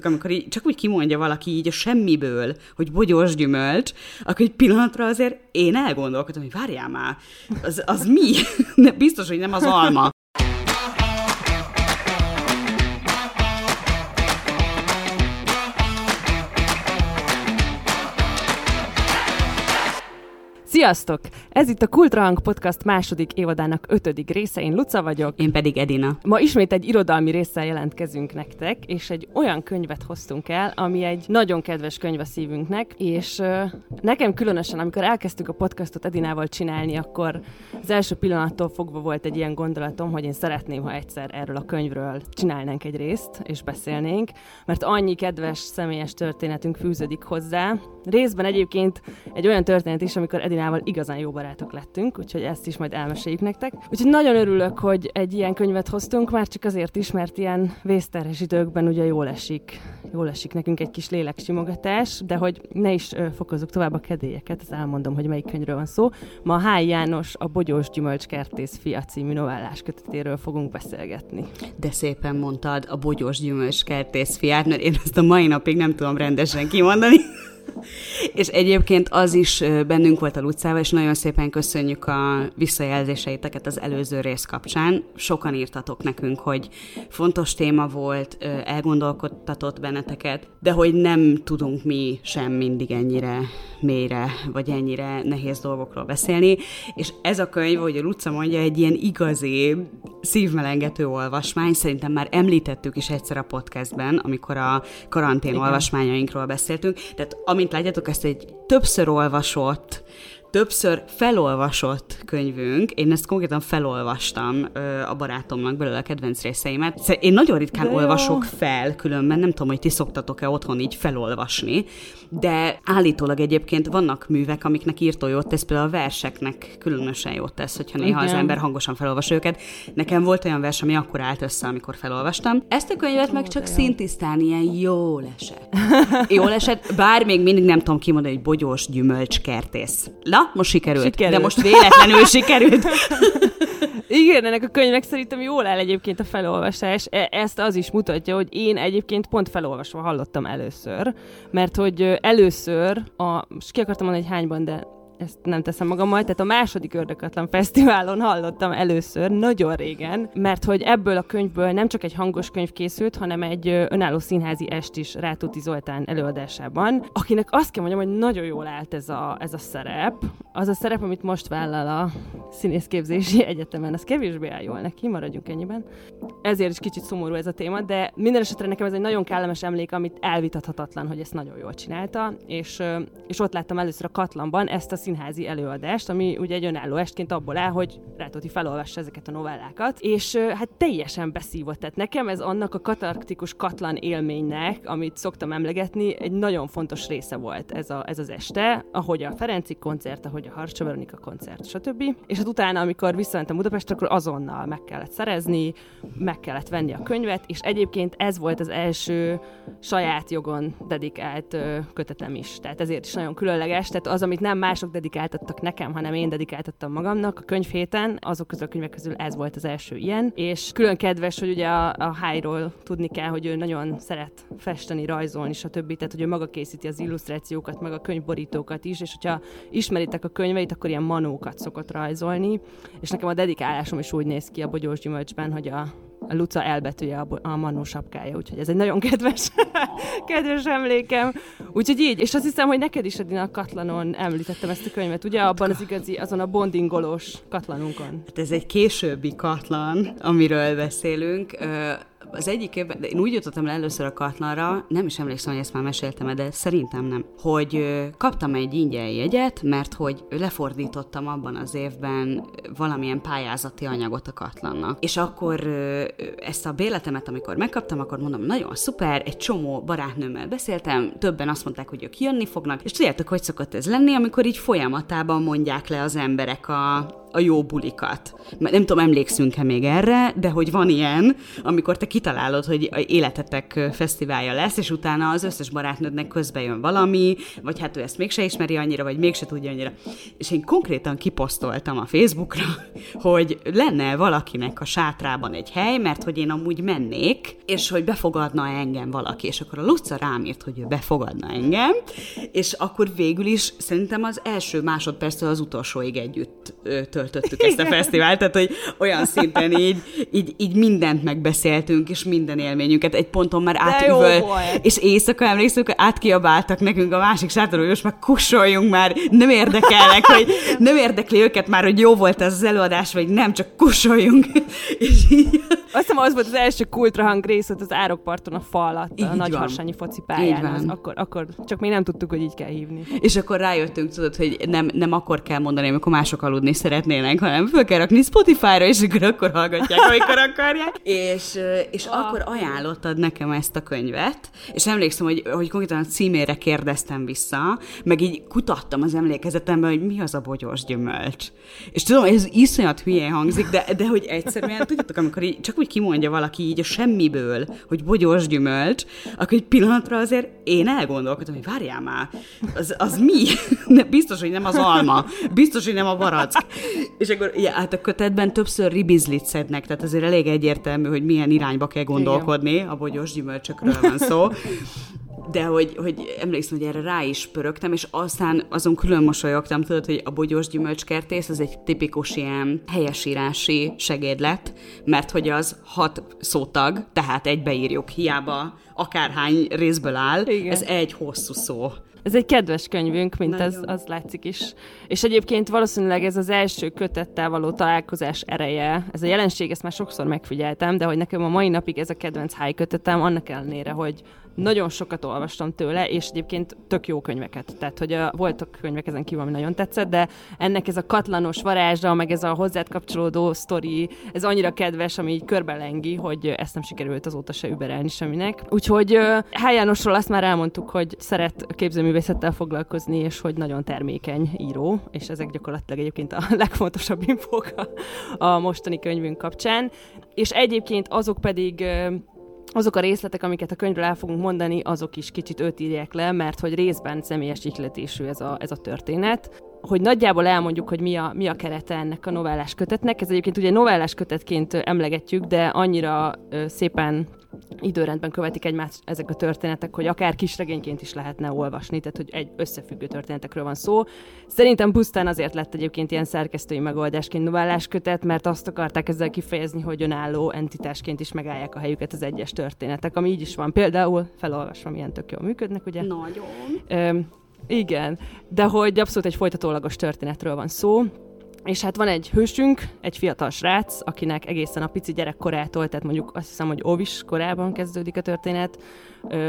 tudjátok, amikor így, csak úgy kimondja valaki így a semmiből, hogy bogyós gyümölcs, akkor egy pillanatra azért én elgondolkodom, hogy várjál már, az, az mi? Biztos, hogy nem az alma. Sziasztok! Ez itt a Kultrahang Podcast második évadának ötödik része. Én Luca vagyok. Én pedig Edina. Ma ismét egy irodalmi résszel jelentkezünk nektek, és egy olyan könyvet hoztunk el, ami egy nagyon kedves könyv a szívünknek, és uh, nekem különösen, amikor elkezdtük a podcastot Edinával csinálni, akkor az első pillanattól fogva volt egy ilyen gondolatom, hogy én szeretném, ha egyszer erről a könyvről csinálnánk egy részt, és beszélnénk, mert annyi kedves személyes történetünk fűződik hozzá. Részben egyébként egy olyan történet is, amikor Edinával igazán jó barátok lettünk, úgyhogy ezt is majd elmeséljük nektek. Úgyhogy nagyon örülök, hogy egy ilyen könyvet hoztunk, már csak azért is, mert ilyen vészterhes időkben ugye jól esik, jól esik nekünk egy kis léleksimogatás, de hogy ne is fokozzuk tovább a kedélyeket, az elmondom, hogy melyik könyvről van szó. Ma Háj János a Bogyós Gyümölcs Kertész fia című novellás kötetéről fogunk beszélgetni. De szépen mondtad a Bogyós Gyümölcs Kertész fiát, mert én ezt a mai napig nem tudom rendesen kimondani. És egyébként az is bennünk volt a Lucával, és nagyon szépen köszönjük a visszajelzéseiteket az előző rész kapcsán. Sokan írtatok nekünk, hogy fontos téma volt, elgondolkodtatott benneteket, de hogy nem tudunk mi sem mindig ennyire mélyre, vagy ennyire nehéz dolgokról beszélni, és ez a könyv, hogy a Luca mondja, egy ilyen igazi, szívmelengető olvasmány, szerintem már említettük is egyszer a podcastben, amikor a karantén Igen. olvasmányainkról beszéltünk, tehát amint látjátok, ezt egy többször olvasott, többször felolvasott könyvünk, én ezt konkrétan felolvastam ö, a barátomnak belőle a kedvenc részeimet. Szóval én nagyon ritkán de olvasok jó. fel, különben nem tudom, hogy ti szoktatok-e otthon így felolvasni, de állítólag egyébként vannak művek, amiknek írtó jót tesz, például a verseknek különösen jót tesz, hogyha néha Igen. az ember hangosan felolvas őket. Nekem volt olyan vers, ami akkor állt össze, amikor felolvastam. Ezt a könyvet meg csak szintisztán ilyen jól esett. Jól esett, bár még mindig nem tudom kimondani, hogy bogyós gyümölcs kertész. La, most sikerült. sikerült. De most véletlenül sikerült. Igen, ennek a könyvnek szerintem jól áll egyébként a felolvasás. E- ezt az is mutatja, hogy én egyébként pont felolvasva hallottam először, mert hogy először, a, most ki akartam mondani, hogy hányban, de ezt nem teszem magammal, tehát a második Ördögatlan Fesztiválon hallottam először, nagyon régen, mert hogy ebből a könyvből nem csak egy hangos könyv készült, hanem egy önálló színházi est is Rátóti Zoltán előadásában, akinek azt kell mondjam, hogy nagyon jól állt ez a, ez a szerep. Az a szerep, amit most vállal a színészképzési egyetemen, az kevésbé áll jól neki, maradjunk ennyiben. Ezért is kicsit szomorú ez a téma, de minden esetre nekem ez egy nagyon kellemes emlék, amit elvitathatatlan, hogy ezt nagyon jól csinálta, és, és ott láttam először a Katlanban ezt a színházi előadást, ami ugye egy önálló estként abból áll, hogy Rátóti felolvassa ezeket a novellákat, és hát teljesen beszívott. Tehát nekem ez annak a katarktikus katlan élménynek, amit szoktam emlegetni, egy nagyon fontos része volt ez, a, ez az este, ahogy a Ferenci koncert, ahogy a Harcsa Veronika koncert, stb. És hát utána, amikor visszamentem Budapestre, akkor azonnal meg kellett szerezni, meg kellett venni a könyvet, és egyébként ez volt az első saját jogon dedikált kötetem is. Tehát ezért is nagyon különleges. Tehát az, amit nem mások dedikáltattak nekem, hanem én dedikáltattam magamnak. A könyvhéten, azok közül a könyvek közül ez volt az első ilyen, és külön kedves, hogy ugye a, a Hájról tudni kell, hogy ő nagyon szeret festeni, rajzolni, stb. Tehát, hogy ő maga készíti az illusztrációkat, meg a könyvborítókat is, és hogyha ismeritek a könyveit, akkor ilyen manókat szokott rajzolni, és nekem a dedikálásom is úgy néz ki a Bogyós Gyümölcsben, hogy a a Luca elbetűje a, a Manó sapkája, úgyhogy ez egy nagyon kedves, kedves emlékem. Úgyhogy így, és azt hiszem, hogy neked is Edina a Katlanon említettem ezt a könyvet, ugye abban az igazi, azon a bondingolós Katlanunkon. Hát ez egy későbbi Katlan, amiről beszélünk az egyik évben, de én úgy jutottam le először a Katlanra, nem is emlékszem, hogy ezt már meséltem de szerintem nem, hogy kaptam egy ingyen jegyet, mert hogy lefordítottam abban az évben valamilyen pályázati anyagot a Katlannak. És akkor ezt a béletemet, amikor megkaptam, akkor mondom, nagyon szuper, egy csomó barátnőmmel beszéltem, többen azt mondták, hogy ők jönni fognak, és tudjátok, hogy szokott ez lenni, amikor így folyamatában mondják le az emberek a, a jó bulikat. Nem tudom, emlékszünk-e még erre, de hogy van ilyen, amikor te kitalálod, hogy életetek fesztiválja lesz, és utána az összes barátnődnek közbe jön valami, vagy hát ő ezt mégse ismeri annyira, vagy mégse tudja annyira. És én konkrétan kiposztoltam a Facebookra, hogy lenne valakinek a sátrában egy hely, mert hogy én amúgy mennék, és hogy befogadna engem valaki, és akkor a Luca rám írt, hogy ő befogadna engem, és akkor végül is szerintem az első másodperctől az utolsóig együtt töltöttük ezt a fesztivált, tehát hogy olyan szinten így, így, így mindent megbeszéltünk, és minden élményünket egy ponton már átüvöl, és éjszaka emlékszünk, hogy átkiabáltak nekünk a másik sátorról, hogy most már kussoljunk már, nem érdekelnek, hogy nem érdekli őket már, hogy jó volt ez az előadás, vagy nem, csak kussoljunk. és így... Azt hiszem, az volt az első kultrahang rész, az árokparton a fal alatt, a nagyharsányi foci pályán. Az, akkor, akkor csak még nem tudtuk, hogy így kell hívni. És akkor rájöttünk, tudod, hogy nem, nem akkor kell mondani, amikor mások aludni szeretnének, hanem föl kell rakni Spotify-ra, és akkor, akkor hallgatják, amikor akarják. És, és ah. akkor ajánlottad nekem ezt a könyvet, és emlékszem, hogy, hogy konkrétan a címére kérdeztem vissza, meg így kutattam az emlékezetemben, hogy mi az a bogyós gyümölcs. És tudom, ez iszonyat hülyén hangzik, de, de hogy egyszerűen, tudjátok, amikor így, csak úgy kimondja valaki így a semmiből, hogy bogyós gyümölcs, akkor egy pillanatra azért én elgondolkodtam, hogy várjál már, az, az mi? De biztos, hogy nem az alma, biztos, hogy nem a barack. És akkor ja, hát a kötetben többször ribizlit szednek, tehát azért elég egyértelmű, hogy milyen irányba kell gondolkodni, Igen. a bogyós gyümölcsökről van szó de hogy, hogy emlékszem, hogy erre rá is pörögtem, és aztán azon külön mosolyogtam, tudod, hogy a bogyós gyümölcskertész az egy tipikus ilyen helyesírási segédlet, mert hogy az hat szótag, tehát egybeírjuk, hiába akárhány részből áll, Igen. ez egy hosszú szó. Ez egy kedves könyvünk, mint az, az látszik is. És egyébként valószínűleg ez az első kötettel való találkozás ereje. Ez a jelenség, ezt már sokszor megfigyeltem, de hogy nekem a mai napig ez a kedvenc high kötetem, annak ellenére, hogy nagyon sokat olvastam tőle, és egyébként tök jó könyveket. Tehát, hogy a, voltak könyvek ezen kívül, ami nagyon tetszett, de ennek ez a katlanos varázsa, meg ez a hozzád kapcsolódó sztori, ez annyira kedves, ami így körbelengi, hogy ezt nem sikerült azóta se überelni semminek. Úgyhogy H. Jánosról azt már elmondtuk, hogy szeret képzőművészettel foglalkozni, és hogy nagyon termékeny író, és ezek gyakorlatilag egyébként a legfontosabb infók a, a mostani könyvünk kapcsán. És egyébként azok pedig azok a részletek, amiket a könyvről el fogunk mondani, azok is kicsit őt írják le, mert hogy részben személyes ihletésű ez a, ez a történet. Hogy nagyjából elmondjuk, hogy mi a, mi a kerete ennek a novellás kötetnek. Ez egyébként ugye novellás kötetként emlegetjük, de annyira ö, szépen időrendben követik egymást ezek a történetek, hogy akár kisregényként is lehetne olvasni, tehát hogy egy összefüggő történetekről van szó. Szerintem pusztán azért lett egyébként ilyen szerkesztői megoldásként novelláskötet, mert azt akarták ezzel kifejezni, hogy önálló entitásként is megállják a helyüket az egyes történetek, ami így is van. Például felolvasva milyen tök jól működnek, ugye? Nagyon. Ö, igen, de hogy abszolút egy folytatólagos történetről van szó, és hát van egy hősünk, egy fiatal srác, akinek egészen a pici gyerekkorától, tehát mondjuk azt hiszem, hogy óvis korában kezdődik a történet,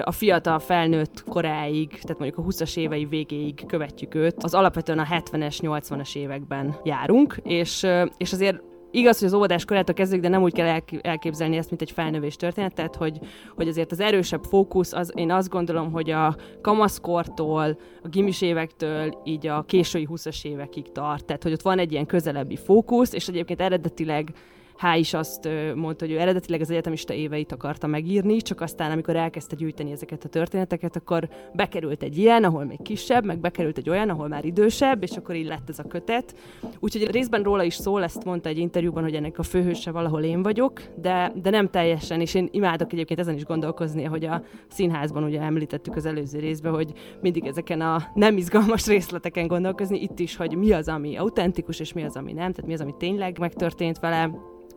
a fiatal felnőtt koráig, tehát mondjuk a 20-as évei végéig követjük őt. Az alapvetően a 70-es, 80-as években járunk, és, és azért Igaz, hogy az óvodás korától kezdődik, de nem úgy kell elképzelni ezt, mint egy felnövés történet, tehát hogy, hogy azért az erősebb fókusz, az, én azt gondolom, hogy a kamaszkortól, a gimis évektől, így a késői 20-as évekig tart, tehát hogy ott van egy ilyen közelebbi fókusz, és egyébként eredetileg H. is azt mondta, hogy ő eredetileg az egyetemista éveit akarta megírni, csak aztán, amikor elkezdte gyűjteni ezeket a történeteket, akkor bekerült egy ilyen, ahol még kisebb, meg bekerült egy olyan, ahol már idősebb, és akkor így lett ez a kötet. Úgyhogy részben róla is szól, ezt mondta egy interjúban, hogy ennek a főhőse valahol én vagyok, de, de nem teljesen, és én imádok egyébként ezen is gondolkozni, hogy a színházban ugye említettük az előző részben, hogy mindig ezeken a nem izgalmas részleteken gondolkozni, itt is, hogy mi az, ami autentikus, és mi az, ami nem, tehát mi az, ami tényleg megtörtént vele,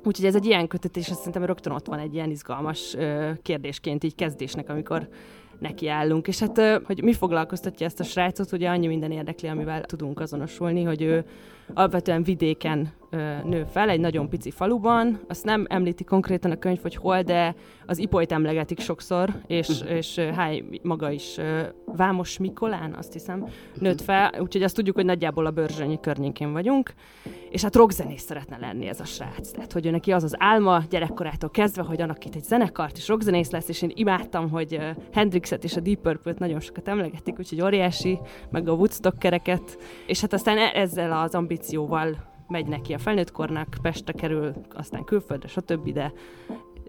Úgyhogy ez egy ilyen kötetés, és szerintem rögtön ott van egy ilyen izgalmas ö, kérdésként így kezdésnek, amikor nekiállunk. És hát, hogy mi foglalkoztatja ezt a srácot, ugye annyi minden érdekli, amivel tudunk azonosulni, hogy ő alapvetően vidéken nő fel, egy nagyon pici faluban. Azt nem említi konkrétan a könyv, hogy hol, de az Ipolyt emlegetik sokszor, és, és Háj maga is Vámos Mikolán, azt hiszem, nőtt fel, úgyhogy azt tudjuk, hogy nagyjából a Börzsönyi környékén vagyunk, és hát rockzenész szeretne lenni ez a srác. Tehát, hogy neki az az álma gyerekkorától kezdve, hogy annak itt egy zenekart és rockzenész lesz, és én imádtam, hogy Hendrixet és a Deep Purple-t nagyon sokat emlegetik, úgyhogy óriási, meg a Woodstock kereket, és hát aztán e- ezzel az ambícióval megy neki a felnőttkornak, Pestre kerül, aztán külföldre, stb., de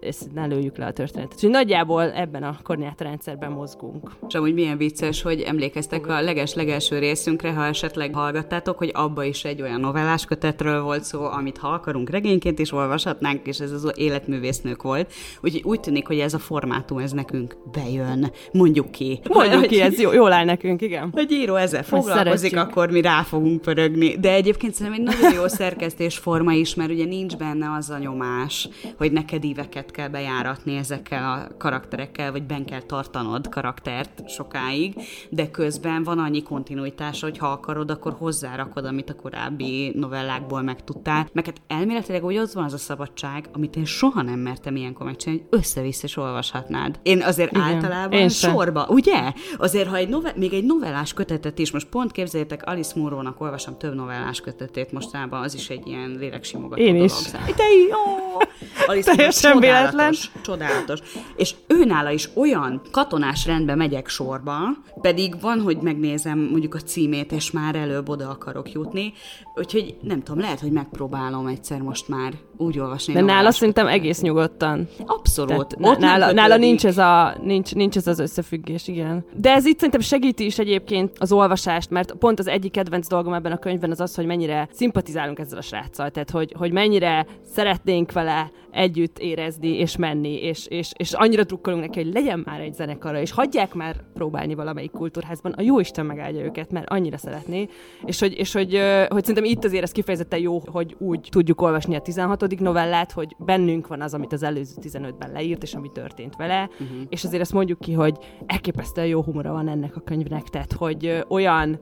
ezt ne lőjük le a történetet. Úgyhogy nagyjából ebben a koordinátorrendszerben mozgunk. És amúgy milyen vicces, hogy emlékeztek a leges-legelső részünkre, ha esetleg hallgattátok, hogy abba is egy olyan novellás kötetről volt szó, amit ha akarunk regényként is olvashatnánk, és ez az életművésznők volt. Úgyhogy úgy tűnik, hogy ez a formátum, ez nekünk bejön. Mondjuk ki. Mondjuk hogy, ki, ez jó, jól áll nekünk, igen. Hogy író ezzel foglalkozik, akkor mi rá fogunk pörögni. De egyébként szerintem egy nagyon jó szerkesztésforma is, mert ugye nincs benne az a nyomás, hogy neked íveket kell bejáratni ezekkel a karakterekkel, vagy ben kell tartanod karaktert sokáig, de közben van annyi kontinuitás, hogy ha akarod, akkor hozzárakod, amit a korábbi novellákból megtudtál. Meg hát elméletileg úgy az van az a szabadság, amit én soha nem mertem ilyenkor megcsinálni, hogy össze-vissza is olvashatnád. Én azért Igen, általában én sorba, ugye? Azért, ha egy nove- még egy novellás kötetet is, most pont képzeljétek, Alice Munro-nak olvasom több novellás kötetét mostában, az is egy ilyen léleksimogató Én dolog. is. De jó! Alice Teljesen csodálatos, csodálatos. És őnála is olyan katonás rendbe megyek sorba, pedig van, hogy megnézem mondjuk a címét, és már előbb oda akarok jutni, úgyhogy nem tudom, lehet, hogy megpróbálom egyszer most már úgy olvasni. De nála szerintem egész nyugodtan. Abszolút. Tehát nála, nála nincs, ez a, nincs, nincs ez az összefüggés, igen. De ez itt szerintem segíti is egyébként az olvasást, mert pont az egyik kedvenc dolgom ebben a könyvben az az, hogy mennyire szimpatizálunk ezzel a sráccal, tehát hogy, hogy mennyire szeretnénk vele együtt érezni és menni, és, és, és annyira drukkolunk neki, hogy legyen már egy zenekara, és hagyják már próbálni valamelyik kultúrházban, a jó Isten megáldja őket, mert annyira szeretné, és hogy, és hogy, hogy szerintem itt azért ez kifejezetten jó, hogy úgy tudjuk olvasni a 16. novellát, hogy bennünk van az, amit az előző 15-ben leírt, és ami történt vele, uh-huh. és azért ezt mondjuk ki, hogy elképesztően jó humora van ennek a könyvnek, tehát hogy olyan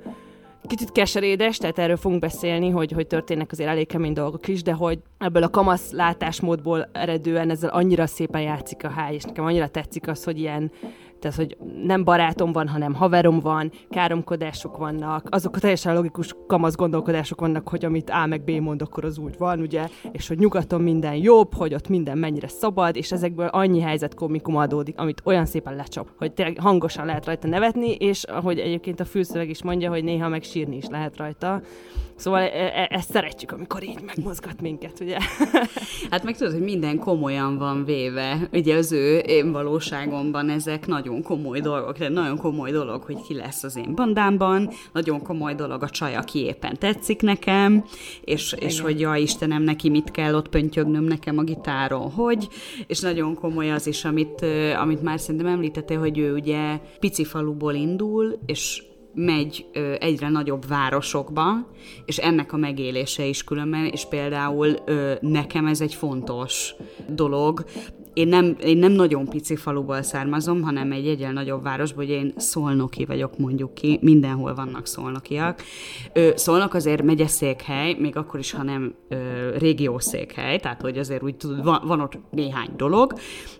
kicsit keserédes, tehát erről fogunk beszélni, hogy, hogy történnek azért elég kemény dolgok is, de hogy ebből a kamasz látásmódból eredően ezzel annyira szépen játszik a háj, és nekem annyira tetszik az, hogy ilyen tehát, hogy nem barátom van, hanem haverom van, káromkodások vannak, azok a teljesen logikus kamasz gondolkodások vannak, hogy amit A meg B mond, akkor az úgy van, ugye, és hogy nyugaton minden jobb, hogy ott minden mennyire szabad, és ezekből annyi helyzet komikum adódik, amit olyan szépen lecsap, hogy tényleg hangosan lehet rajta nevetni, és ahogy egyébként a fülszöveg is mondja, hogy néha meg sírni is lehet rajta. Szóval e- e- ezt szeretjük, amikor így megmozgat minket, ugye? Hát meg tudod, hogy minden komolyan van véve. Ugye az ő én valóságomban ezek nagyon komoly dolgok, tehát nagyon komoly dolog, hogy ki lesz az én bandámban, nagyon komoly dolog a csaj, aki éppen tetszik nekem, és, és hogy ja Istenem, neki mit kell ott pöntyögnöm nekem a gitáron, hogy, és nagyon komoly az is, amit, amit már szerintem említettél, hogy ő ugye pici faluból indul, és megy ö, egyre nagyobb városokba, és ennek a megélése is különben, és például ö, nekem ez egy fontos dolog, én nem, én nem nagyon pici faluból származom, hanem egy egyel nagyobb városból, hogy én szolnoki vagyok, mondjuk ki, mindenhol vannak szolnokiak. Szolnok azért megyeszékhely, még akkor is, ha nem ö, régiószékhely, tehát hogy azért úgy tudod, van, van ott néhány dolog,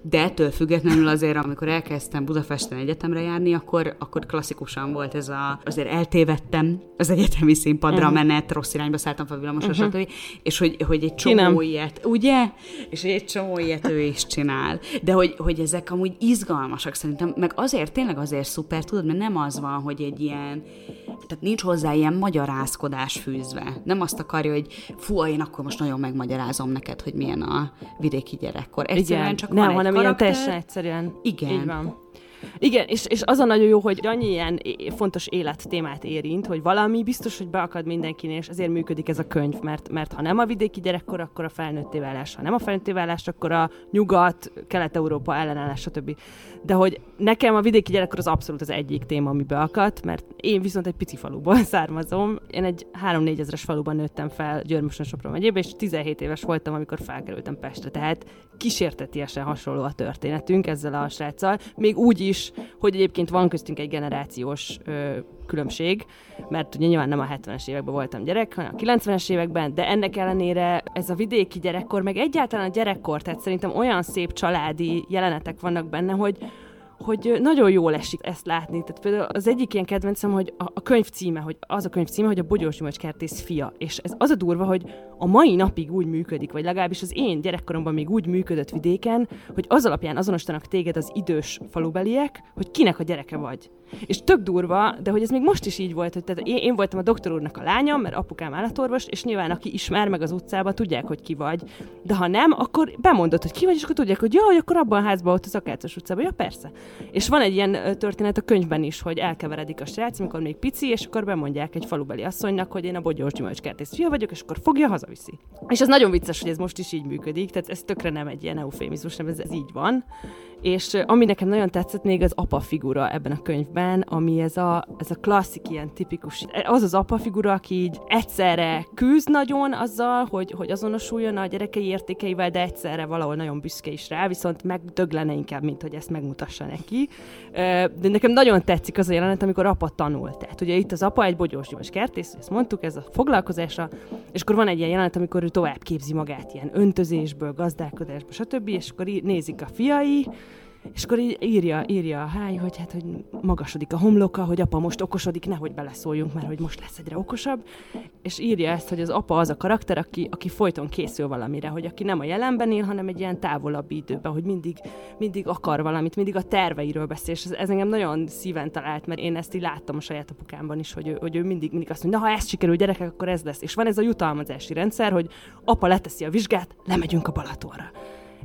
de ettől függetlenül azért, amikor elkezdtem Budapesten egyetemre járni, akkor, akkor klasszikusan volt ez a, azért eltévedtem az egyetemi színpadra uh-huh. menet, rossz irányba szálltam fel villamosra, uh-huh. stb. És hogy, hogy egy csomó ilyet, ugye? És egy csomó ilyet ő is csinál csinál, de hogy, hogy ezek amúgy izgalmasak szerintem, meg azért, tényleg azért szuper, tudod, mert nem az van, hogy egy ilyen, tehát nincs hozzá ilyen magyarázkodás fűzve. Nem azt akarja, hogy fú, én akkor most nagyon megmagyarázom neked, hogy milyen a vidéki gyerekkor. Egyszerűen Igen. csak nem, van hanem egy ilyen teljesen egyszerűen. Igen. Így van. Igen, és, és az a nagyon jó, hogy annyi ilyen fontos élettémát érint, hogy valami biztos, hogy beakad mindenkinél, és ezért működik ez a könyv, mert, mert ha nem a vidéki gyerekkor, akkor a felnőtté válás, ha nem a felnőtté válás, akkor a nyugat, kelet-európa ellenállás, stb. De hogy nekem a vidéki gyerekkor az abszolút az egyik téma, ami beakadt, mert én viszont egy pici faluból származom. Én egy 3-4 ezeres faluban nőttem fel Györmösön Sopron megyébe, és 17 éves voltam, amikor felkerültem Pestre. Tehát kísértetiesen hasonló a történetünk ezzel a sráccal. Még úgy is, hogy egyébként van köztünk egy generációs ö, különbség, mert ugye nyilván nem a 70-es években voltam gyerek, hanem a 90-es években, de ennek ellenére ez a vidéki gyerekkor, meg egyáltalán a gyerekkor, tehát szerintem olyan szép családi jelenetek vannak benne, hogy, hogy nagyon jól esik ezt látni. Tehát például az egyik ilyen kedvencem, hogy a, a könyv címe, hogy az a könyv címe, hogy a Bogyós Gyümölcskertész fia. És ez az a durva, hogy a mai napig úgy működik, vagy legalábbis az én gyerekkoromban még úgy működött vidéken, hogy az alapján azonosítanak téged az idős falubeliek, hogy kinek a gyereke vagy. És tök durva, de hogy ez még most is így volt, hogy tehát én, én voltam a doktor úrnak a lányom, mert apukám állatorvos, és nyilván aki ismer meg az utcában, tudják, hogy ki vagy. De ha nem, akkor bemondod, hogy ki vagy, és akkor tudják, hogy hogy akkor abban a házban ott az Akácos utcában. Ja, persze. És van egy ilyen történet a könyvben is, hogy elkeveredik a srác, amikor még pici, és akkor bemondják egy falubeli asszonynak, hogy én a bogyós gyümölcskertész fia vagyok, és akkor fogja, hazaviszi. És ez nagyon vicces, hogy ez most is így működik, tehát ez tökre nem egy ilyen eufémizmus, nem ez, ez így van. És ami nekem nagyon tetszett még az apa figura ebben a könyvben, ami ez a, ez a klasszik, ilyen tipikus, az az apa figura, aki így egyszerre küzd nagyon azzal, hogy, hogy azonosuljon a gyerekei értékeivel, de egyszerre valahol nagyon büszke is rá, viszont megdöglene inkább, mint hogy ezt megmutassa neki. De nekem nagyon tetszik az a jelenet, amikor apa tanul. Tehát ugye itt az apa egy bogyós gyümölcs kertész, ezt mondtuk, ez a foglalkozása, és akkor van egy ilyen jelenet, amikor ő tovább képzi magát ilyen öntözésből, gazdálkodásból, stb., és akkor nézik a fiai, és akkor így írja, írja a hány, hogy hát, hogy magasodik a homloka, hogy apa most okosodik, nehogy beleszóljunk, mert hogy most lesz egyre okosabb. És írja ezt, hogy az apa az a karakter, aki, aki folyton készül valamire, hogy aki nem a jelenben él, hanem egy ilyen távolabb időben, hogy mindig, mindig akar valamit, mindig a terveiről beszél. És ez, ez engem nagyon szíven talált, mert én ezt így láttam a saját apukámban is, hogy ő, hogy ő mindig, mindig azt mondja, na ha ez sikerül gyerekek, akkor ez lesz. És van ez a jutalmazási rendszer, hogy apa leteszi a vizsgát, lemegyünk a Balatonra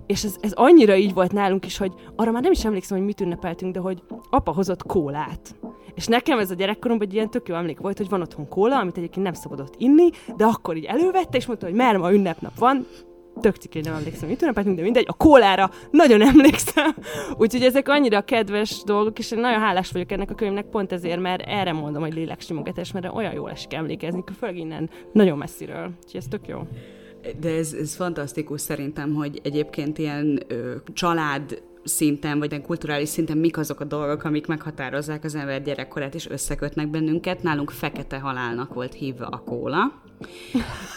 és ez, ez annyira így volt nálunk is, hogy arra már nem is emlékszem, hogy mit ünnepeltünk, de hogy apa hozott kólát. És nekem ez a gyerekkoromban egy ilyen tök jó emlék volt, hogy van otthon kóla, amit egyébként nem szabadott inni, de akkor így elővette, és mondta, hogy mert ma ünnepnap van, tök cikén nem emlékszem, mit ünnepeltünk, de mindegy, a kólára nagyon emlékszem. Úgyhogy ezek annyira kedves dolgok, és én nagyon hálás vagyok ennek a könyvnek pont ezért, mert erre mondom, hogy léleksimogatás, mert olyan jól esik emlékezni, főleg innen nagyon messziről. Úgyhogy ez tök jó. De ez, ez fantasztikus szerintem, hogy egyébként ilyen ö, család szinten, vagy kulturális szinten mik azok a dolgok, amik meghatározzák az ember gyerekkorát, és összekötnek bennünket. Nálunk fekete halálnak volt hívva a kóla.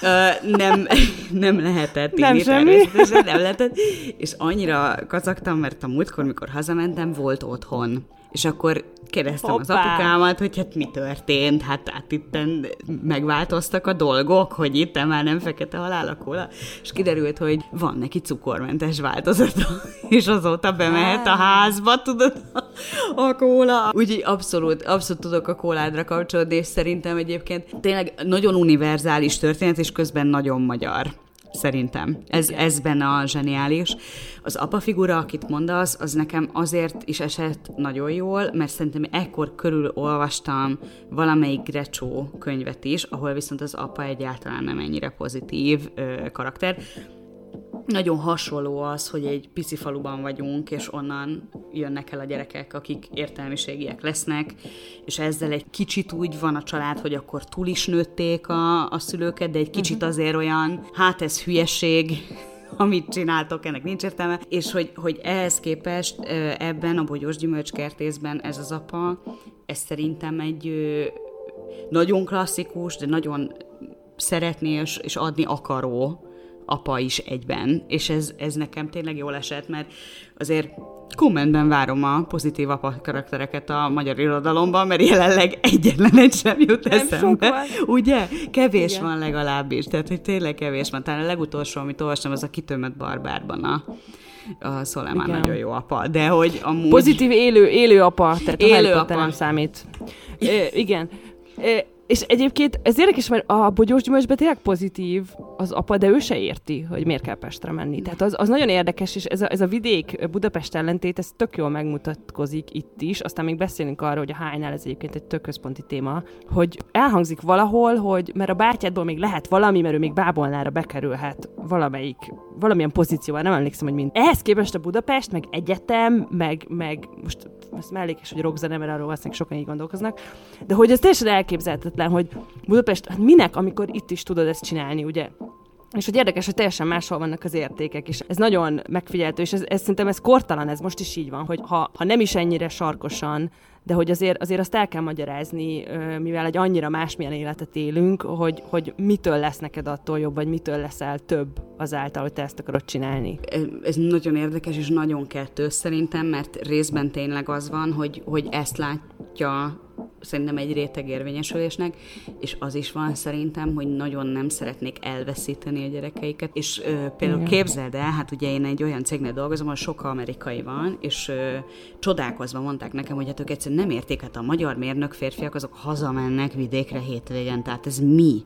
Ö, nem, nem lehetett nem inni, semmi. nem lehetett. És annyira kacagtam, mert a múltkor, mikor hazamentem, volt otthon. És akkor kérdeztem Hoppá. az apukámat, hogy hát mi történt, hát, hát itt megváltoztak a dolgok, hogy itt már nem fekete halál a kóla, és kiderült, hogy van neki cukormentes változata, és azóta bemehet a házba, tudod, a kóla. Úgyhogy abszolút, abszolút tudok a kóládra kapcsolódni, és szerintem egyébként tényleg nagyon univerzális történet, és közben nagyon magyar szerintem. Ez, ez benne a zseniális. Az apa figura, akit mondasz, az nekem azért is esett nagyon jól, mert szerintem ekkor körül olvastam valamelyik Grecsó könyvet is, ahol viszont az apa egyáltalán nem ennyire pozitív ö, karakter nagyon hasonló az, hogy egy pici faluban vagyunk, és onnan jönnek el a gyerekek, akik értelmiségiek lesznek, és ezzel egy kicsit úgy van a család, hogy akkor túl is nőtték a, a szülőket, de egy kicsit mhm. azért olyan, hát ez hülyeség, amit csináltok, ennek nincs értelme, és hogy, hogy ehhez képest ebben a bogyós gyümölcskertészben ez az apa, ez szerintem egy nagyon klasszikus, de nagyon szeretni és, és adni akaró apa is egyben, és ez, ez nekem tényleg jól esett, mert azért kommentben várom a pozitív apa karaktereket a magyar irodalomban, mert jelenleg egyetlen egy sem jut Nem eszembe. Ugye? Kevés Igen. van legalábbis, tehát hogy tényleg kevés van. Talán a legutolsó, amit olvastam, az a kitömött barbárban a a Szolán nagyon jó apa, de hogy amúgy... Pozitív élő, élő apa, tehát élő a apa. nem számít. É, igen. É, és egyébként ez érdekes, mert a bogyós gyümölcsben tényleg pozitív az apa, de ő se érti, hogy miért kell Pestre menni. Tehát az, az nagyon érdekes, és ez a, ez a vidék Budapest ellentét, ez tök jól megmutatkozik itt is. Aztán még beszélünk arról, hogy a hánynál ez egyébként egy tök központi téma, hogy elhangzik valahol, hogy mert a bátyádból még lehet valami, mert ő még bábolnára bekerülhet valamelyik, valamilyen pozícióval, nem emlékszem, hogy mind. Ehhez képest a Budapest, meg egyetem, meg, meg most ez mellékes, hogy rockzene, mert arról valószínűleg sokan így gondolkoznak, de hogy ez teljesen elképzelhetetlen, hogy Budapest, hát minek, amikor itt is tudod ezt csinálni, ugye? És hogy érdekes, hogy teljesen máshol vannak az értékek, és ez nagyon megfigyeltő, és ez, ez szerintem ez kortalan, ez most is így van, hogy ha, ha nem is ennyire sarkosan, de hogy azért, azért azt el kell magyarázni, mivel egy annyira másmilyen életet élünk, hogy, hogy mitől lesz neked attól jobb, vagy mitől leszel több azáltal, hogy te ezt akarod csinálni. Ez nagyon érdekes, és nagyon kettős szerintem, mert részben tényleg az van, hogy, hogy ezt látja szerintem egy réteg érvényesülésnek, és az is van szerintem, hogy nagyon nem szeretnék elveszíteni a gyerekeiket, és ö, például Igen. képzeld el, hát ugye én egy olyan cégnél dolgozom, ahol sok amerikai van, és ö, csodálkozva mondták nekem, hogy hát ők egyszerűen nem érték, hát a magyar mérnök férfiak azok hazamennek vidékre hétvégen, tehát ez mi?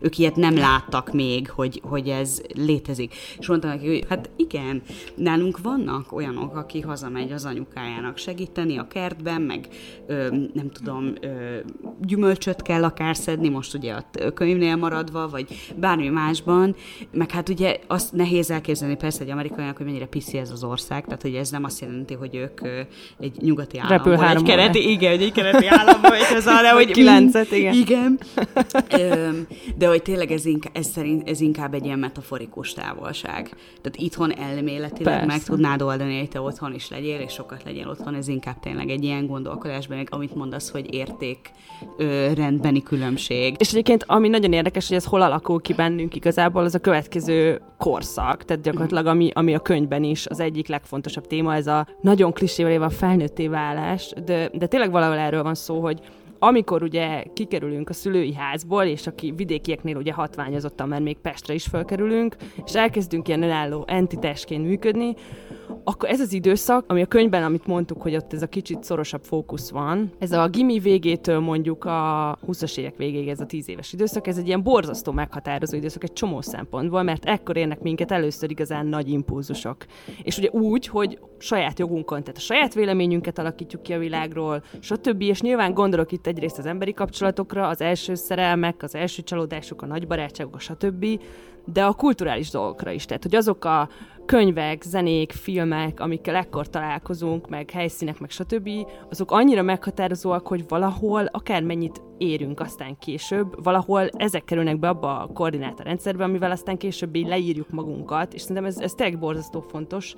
Ők ilyet nem láttak még, hogy, hogy ez létezik. És mondtam neki, hogy hát igen, nálunk vannak olyanok, aki hazamegy az anyukájának segíteni a kertben, meg ö, nem tudom, ö, gyümölcsöt kell akár szedni, most ugye a könyvnél maradva, vagy bármi másban, meg hát ugye azt nehéz elképzelni persze egy amerikaiak, hogy mennyire piszi ez az ország, tehát hogy ez nem azt jelenti, hogy ők egy nyugati államból, egy kereti, igen, egy kereti államból, és ez arra, hogy kilencet, igen. Igen. De hogy tényleg ez, inkább, ez, szerint, ez inkább egy ilyen metaforikus távolság. Tehát itthon elméletileg Persze. meg tudnád oldani, hogy te otthon is legyél, és sokat legyél otthon, ez inkább tényleg egy ilyen gondolkodásban, amit mondasz, hogy érték ö, rendbeni különbség. És egyébként, ami nagyon érdekes, hogy ez hol alakul ki bennünk igazából, az a következő korszak, tehát gyakorlatilag ami, ami a könyvben is az egyik legfontosabb téma, ez a nagyon klisével a felnőtté válás, de, de tényleg valahol erről van szó, hogy amikor ugye kikerülünk a szülői házból, és aki vidékieknél ugye hatványozottan, mert még Pestre is felkerülünk, és elkezdünk ilyen önálló entitásként működni, akkor ez az időszak, ami a könyvben, amit mondtuk, hogy ott ez a kicsit szorosabb fókusz van, ez a gimi végétől mondjuk a 20-as évek végéig ez a 10 éves időszak, ez egy ilyen borzasztó meghatározó időszak egy csomó szempontból, mert ekkor érnek minket először igazán nagy impulzusok. És ugye úgy, hogy saját jogunkon, tehát a saját véleményünket alakítjuk ki a világról, stb. És nyilván gondolok itt egyrészt az emberi kapcsolatokra, az első szerelmek, az első csalódások, a nagy barátságok, stb., de a kulturális dolgokra is. Tehát, hogy azok a könyvek, zenék, filmek, amikkel ekkor találkozunk, meg helyszínek, meg stb., azok annyira meghatározóak, hogy valahol akármennyit érünk aztán később, valahol ezek kerülnek be abba a koordinátorrendszerbe, amivel aztán később így leírjuk magunkat, és szerintem ez, ez tényleg borzasztó fontos,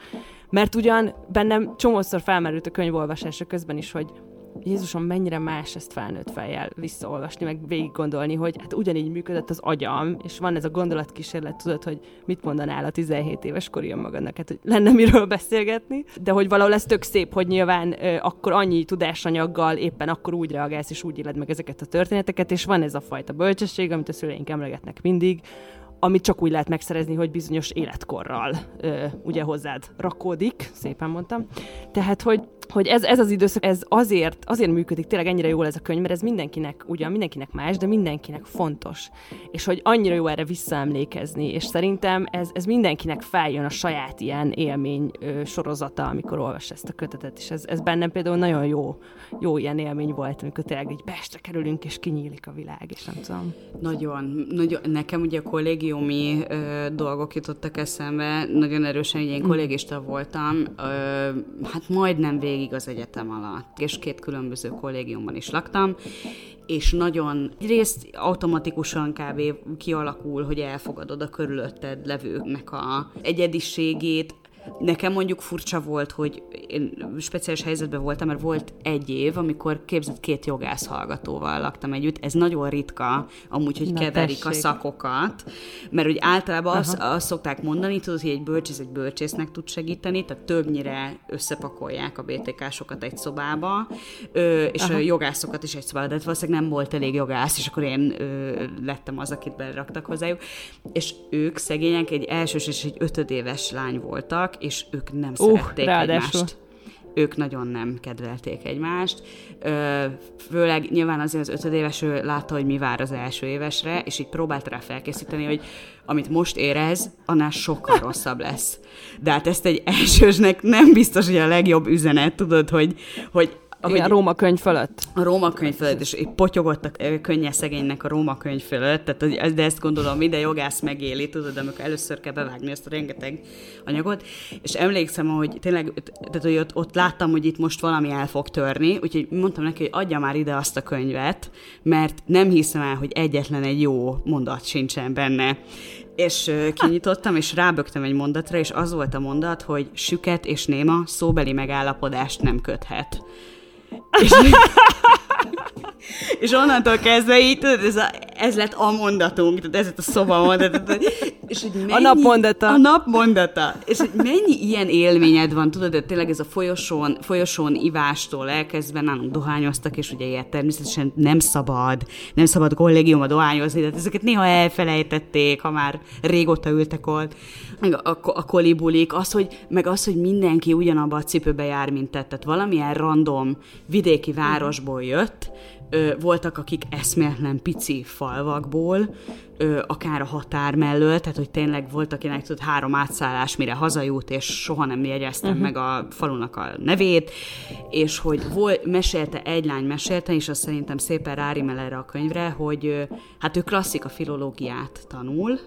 mert ugyan bennem csomószor felmerült a könyvolvasása közben is, hogy Jézusom, mennyire más ezt felnőtt fejjel visszaolvasni, meg végig gondolni, hogy hát ugyanígy működött az agyam, és van ez a gondolatkísérlet, tudod, hogy mit mondanál a 17 éves kori magadnak, hát hogy lenne miről beszélgetni, de hogy valahol ez tök szép, hogy nyilván ö, akkor annyi tudásanyaggal éppen akkor úgy reagálsz, és úgy éled meg ezeket a történeteket, és van ez a fajta bölcsesség, amit a szüleink emlegetnek mindig, amit csak úgy lehet megszerezni, hogy bizonyos életkorral ö, ugye hozzád rakódik, szépen mondtam. Tehát, hogy hogy ez, ez az időszak, ez azért, azért működik tényleg ennyire jól ez a könyv, mert ez mindenkinek, ugyan mindenkinek más, de mindenkinek fontos. És hogy annyira jó erre visszaemlékezni, és szerintem ez, ez mindenkinek feljön a saját ilyen élmény ö, sorozata, amikor olvas ezt a kötetet, és ez, ez bennem például nagyon jó, jó ilyen élmény volt, amikor tényleg így Pestre kerülünk, és kinyílik a világ, és nem tudom. Nagyon, nagyon nekem ugye a kollégiumi ö, dolgok jutottak eszembe, nagyon erősen, hogy én mm. kollégista voltam, ö, hát majdnem végig végig az egyetem alatt, és két különböző kollégiumban is laktam, és nagyon részt automatikusan kb. kialakul, hogy elfogadod a körülötted levőknek a egyediségét, Nekem mondjuk furcsa volt, hogy én speciális helyzetben voltam, mert volt egy év, amikor képzett két jogász hallgatóval laktam együtt. Ez nagyon ritka, amúgy, hogy Na, keverik tessék. a szakokat, mert hogy általában azt, azt szokták mondani, tudod, hogy egy bölcsész egy bölcsésznek tud segíteni, tehát többnyire összepakolják a BTK-sokat egy szobába, és Aha. a jogászokat is egy szobába, de hát valószínűleg nem volt elég jogász, és akkor én lettem az, akit beraktak hozzájuk. És ők szegények egy elsős és egy ötödéves lány voltak, voltak, és ők nem uh, szerették ráadásul. egymást ők nagyon nem kedvelték egymást. Főleg nyilván azért az ötödéves ő látta, hogy mi vár az első évesre, és így próbálta rá felkészíteni, hogy amit most érez, annál sokkal rosszabb lesz. De hát ezt egy elsősnek nem biztos, hogy a legjobb üzenet, tudod, hogy, hogy ahogy a Róma könyv fölött. A Róma könyv fölött, és potyogott a könnye szegénynek a Róma könyv fölött, tehát, de ezt gondolom minden jogász megéli, tudod, amikor először kell bevágni ezt a rengeteg anyagot, és emlékszem, hogy tényleg, tehát, hogy ott, ott láttam, hogy itt most valami el fog törni, úgyhogy mondtam neki, hogy adja már ide azt a könyvet, mert nem hiszem el, hogy egyetlen egy jó mondat sincsen benne. És kinyitottam, és rábögtem egy mondatra, és az volt a mondat, hogy süket és néma szóbeli megállapodást nem köthet. És, és onnantól kezdve így, tudod, ez, a, ez lett a mondatunk, tehát ez lett a szoba mondat. és hogy mennyi, a napmondata. A napmondata. És hogy mennyi ilyen élményed van, tudod, hogy tényleg ez a folyosón, folyosón ivástól elkezdve nálunk dohányoztak, és ugye ilyet természetesen nem szabad, nem szabad kollégiumba dohányozni, de ezeket néha elfelejtették, ha már régóta ültek ott. Meg a, a, a kolibulik, az, hogy, meg az, hogy mindenki ugyanabba a cipőbe jár, mint te. Tehát valamilyen random vidéki városból jött, ö, voltak, akik eszméletlen pici falvakból, ö, akár a határ mellől, tehát hogy tényleg volt, akinek tud három átszállás, mire hazajut, és soha nem jegyeztem uh-huh. meg a falunak a nevét, és hogy volt, mesélte, egy lány mesélte, és azt szerintem szépen rárimel erre a könyvre, hogy ö, hát ő klasszika filológiát tanul,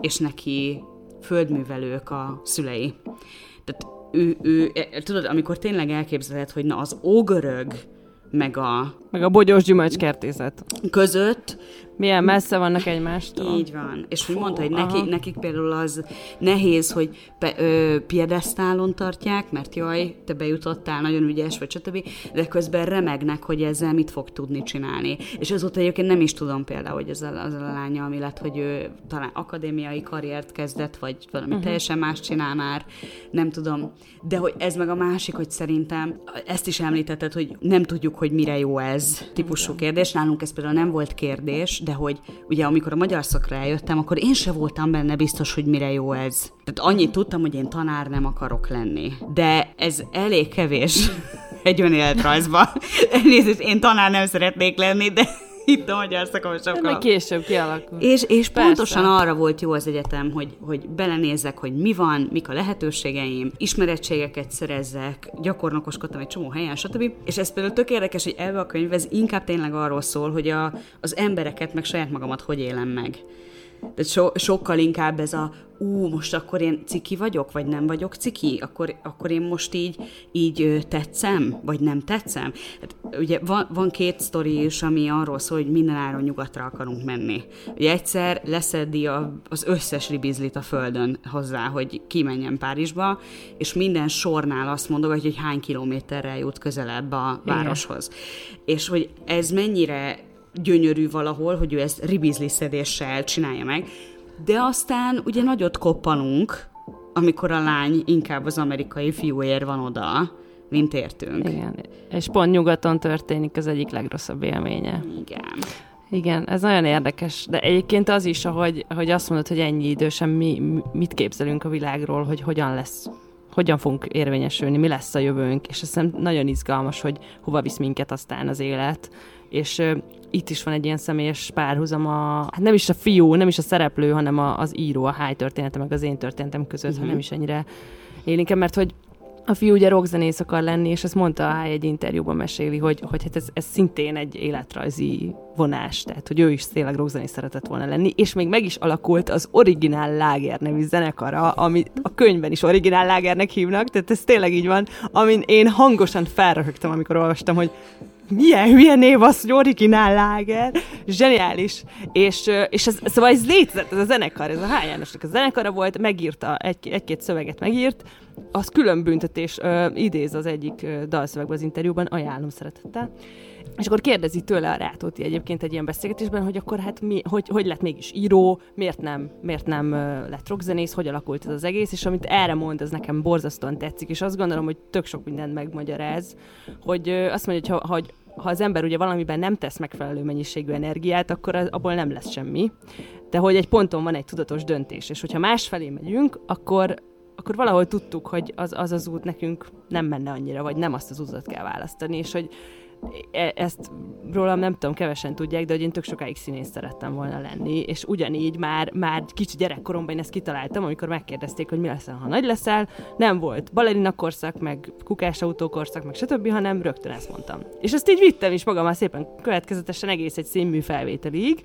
és neki földművelők a szülei. Tehát ő, ő, e, tudod, amikor tényleg elképzeled, hogy na az ógörög, meg a... Meg a bogyós gyümölcskertészet. Között milyen messze vannak egymástól. Így van. És hogy mondta, hogy neki, nekik például az nehéz, hogy pe, ö, piedesztálon tartják, mert jaj, te bejutottál, nagyon ügyes, vagy stb. De közben remegnek, hogy ezzel mit fog tudni csinálni. És azóta egyébként nem is tudom például, hogy ez a, az a lánya, ami lett, hogy ő talán akadémiai karriert kezdett, vagy valami uh-huh. teljesen más csinál már, nem tudom. De hogy ez meg a másik, hogy szerintem ezt is említetted, hogy nem tudjuk, hogy mire jó ez típusú kérdés. Nálunk ez például nem volt kérdés, de hogy ugye amikor a magyar szakra eljöttem, akkor én se voltam benne biztos, hogy mire jó ez. Tehát annyit tudtam, hogy én tanár nem akarok lenni. De ez elég kevés egy önéletrajzba. Elnézést, én tanár nem szeretnék lenni, de itt a magyar szakom sokkal. később kialakul. És, és pontosan arra volt jó az egyetem, hogy, hogy belenézzek, hogy mi van, mik a lehetőségeim, ismerettségeket szerezzek, gyakornokoskodtam egy csomó helyen, stb. És ez például tök érdekes, hogy ebbe a könyv ez inkább tényleg arról szól, hogy a, az embereket, meg saját magamat hogy élem meg. De so, sokkal inkább ez a ú, most akkor én ciki vagyok, vagy nem vagyok ciki, akkor, akkor én most így, így tetszem, vagy nem tetszem. Hát, ugye van, van két sztori is, ami arról szól, hogy minden áron nyugatra akarunk menni. Ugye egyszer leszedi a, az összes ribizlit a földön hozzá, hogy kimenjen Párizsba, és minden sornál azt mondogatja, hogy hány kilométerrel jut közelebb a városhoz. Igen. És hogy ez mennyire gyönyörű valahol, hogy ő ezt ribizli szedéssel csinálja meg, de aztán ugye nagyot koppanunk, amikor a lány inkább az amerikai fiúért van oda, mint értünk. Igen, és pont nyugaton történik az egyik legrosszabb élménye. Igen. Igen, ez nagyon érdekes, de egyébként az is, ahogy, ahogy azt mondod, hogy ennyi idősen mi, mit képzelünk a világról, hogy hogyan lesz, hogyan fogunk érvényesülni, mi lesz a jövőnk, és azt hiszem nagyon izgalmas, hogy hova visz minket aztán az élet, és itt is van egy ilyen személyes párhuzam a, hát nem is a fiú, nem is a szereplő, hanem a, az író, a háj története, meg az én történetem között, uh-huh. ha nem is ennyire élénken, mert hogy a fiú ugye rockzenész akar lenni, és ezt mondta a Háj egy interjúban meséli, hogy, hogy hát ez, ez szintén egy életrajzi vonás, tehát hogy ő is tényleg rockzenész szeretett volna lenni, és még meg is alakult az Originál Láger nevű zenekara, ami a könyvben is Originál Lágernek hívnak, tehát ez tényleg így van, amin én hangosan felröhögtem, amikor olvastam, hogy milyen hülye név az, hogy originál láger. Zseniális. És, és ez, szóval ez létezett, ez a zenekar, ez a H. Jánosnak a zenekara volt, megírta, egy, egy-két szöveget megírt, az külön büntetés uh, idéz az egyik uh, dalszövegben az interjúban, ajánlom szeretettel. És akkor kérdezi tőle a Rátóti egyébként egy ilyen beszélgetésben, hogy akkor hát mi, hogy, hogy lett mégis író, miért nem, miért nem lett rockzenész, hogy alakult ez az egész, és amit erre mond, ez nekem borzasztóan tetszik, és azt gondolom, hogy tök sok mindent megmagyaráz, hogy azt mondja, hogy ha, hogy ha az ember ugye valamiben nem tesz megfelelő mennyiségű energiát, akkor az, abból nem lesz semmi. De hogy egy ponton van egy tudatos döntés, és hogyha másfelé megyünk, akkor, akkor valahol tudtuk, hogy az, az az út nekünk nem menne annyira, vagy nem azt az utat kell választani, és hogy E, ezt rólam nem tudom, kevesen tudják, de hogy én tök sokáig színész szerettem volna lenni, és ugyanígy már, már kicsi gyerekkoromban én ezt kitaláltam, amikor megkérdezték, hogy mi leszel, ha nagy leszel, nem volt balerina korszak, meg kukás autókorszak, meg stb., hanem rögtön ezt mondtam. És ezt így vittem is magammal szépen következetesen egész egy színmű felvételig,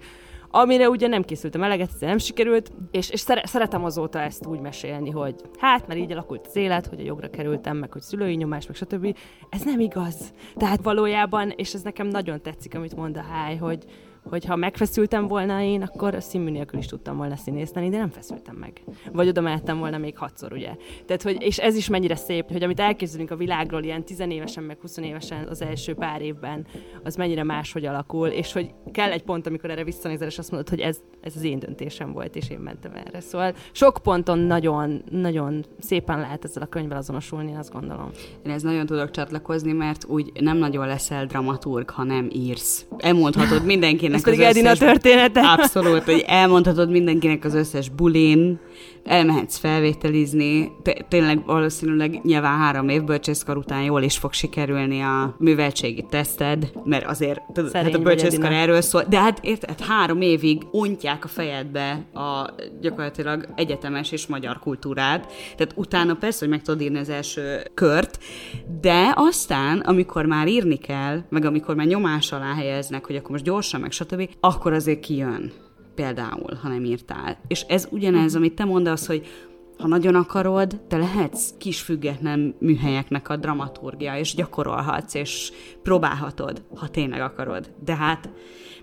amire ugye nem készültem eleget, ez nem sikerült, és, és szere- szeretem azóta ezt úgy mesélni, hogy hát, mert így alakult az élet, hogy a jogra kerültem, meg hogy szülői nyomás, meg stb. Ez nem igaz. Tehát valójában, és ez nekem nagyon tetszik, amit mond a Háj, hogy, hogy ha megfeszültem volna én, akkor a színmű nélkül is tudtam volna színészteni, de nem feszültem meg. Vagy oda mehettem volna még hatszor, ugye. Tehát, hogy, és ez is mennyire szép, hogy amit elképzelünk a világról ilyen tizenévesen, meg 20 évesen az első pár évben, az mennyire máshogy alakul, és hogy kell egy pont, amikor erre visszanézel, és azt mondod, hogy ez, ez az én döntésem volt, és én mentem erre. Szóval sok ponton nagyon, nagyon szépen lehet ezzel a könyvvel azonosulni, azt gondolom. Én ez nagyon tudok csatlakozni, mert úgy nem nagyon leszel dramaturg, ha nem írsz. Elmondhatod mindenkinek ez pedig Edina története. Abszolút, hogy elmondhatod mindenkinek az összes bulin, elmehetsz felvételizni, tényleg valószínűleg nyilván három év bölcsészkar után jól is fog sikerülni a műveltségi teszted, mert azért tudod, hát a bölcsészkar erről szól, de hát érted, hát három évig ontják a fejedbe a gyakorlatilag egyetemes és magyar kultúrát, tehát utána persze, hogy meg tudod írni az első kört, de aztán, amikor már írni kell, meg amikor már nyomás alá helyeznek, hogy akkor most gyorsan, meg stb., akkor azért kijön például, ha nem írtál. És ez ugyanez, amit te mondasz, hogy ha nagyon akarod, te lehetsz kis független műhelyeknek a dramaturgia, és gyakorolhatsz, és próbálhatod, ha tényleg akarod. De hát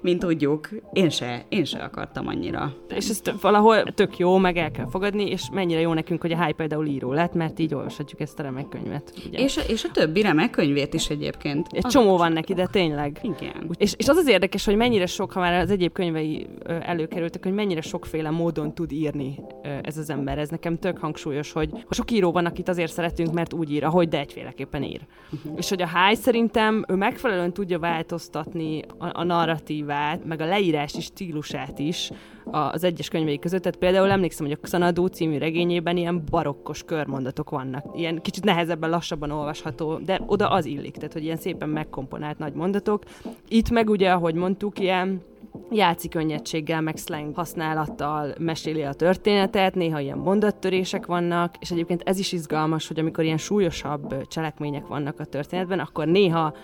mint tudjuk, én se, én se akartam annyira. És ez valahol tök jó, meg el kell fogadni, és mennyire jó nekünk, hogy a Hype például író lett, mert így olvashatjuk ezt a remek könyvet. Ugye? És, a, és a többi remek könyvét is egyébként. Egy az csomó van neki, de tényleg. Igen. És, és az az érdekes, hogy mennyire sok, ha már az egyéb könyvei előkerültek, hogy mennyire sokféle módon tud írni ez az ember. Ez nekem tök hangsúlyos, hogy sok író van, akit azért szeretünk, mert úgy ír, ahogy, de egyféleképpen ír. Uh-huh. És hogy a High szerintem ő megfelelően tudja változtatni a, a narratív narratívát, meg a leírási stílusát is az egyes könyvei között. Tehát például emlékszem, hogy a Xanadu című regényében ilyen barokkos körmondatok vannak. Ilyen kicsit nehezebben, lassabban olvasható, de oda az illik, tehát hogy ilyen szépen megkomponált nagy mondatok. Itt meg ugye, ahogy mondtuk, ilyen játszik könnyedséggel, meg slang használattal meséli a történetet, néha ilyen mondattörések vannak, és egyébként ez is izgalmas, hogy amikor ilyen súlyosabb cselekmények vannak a történetben, akkor néha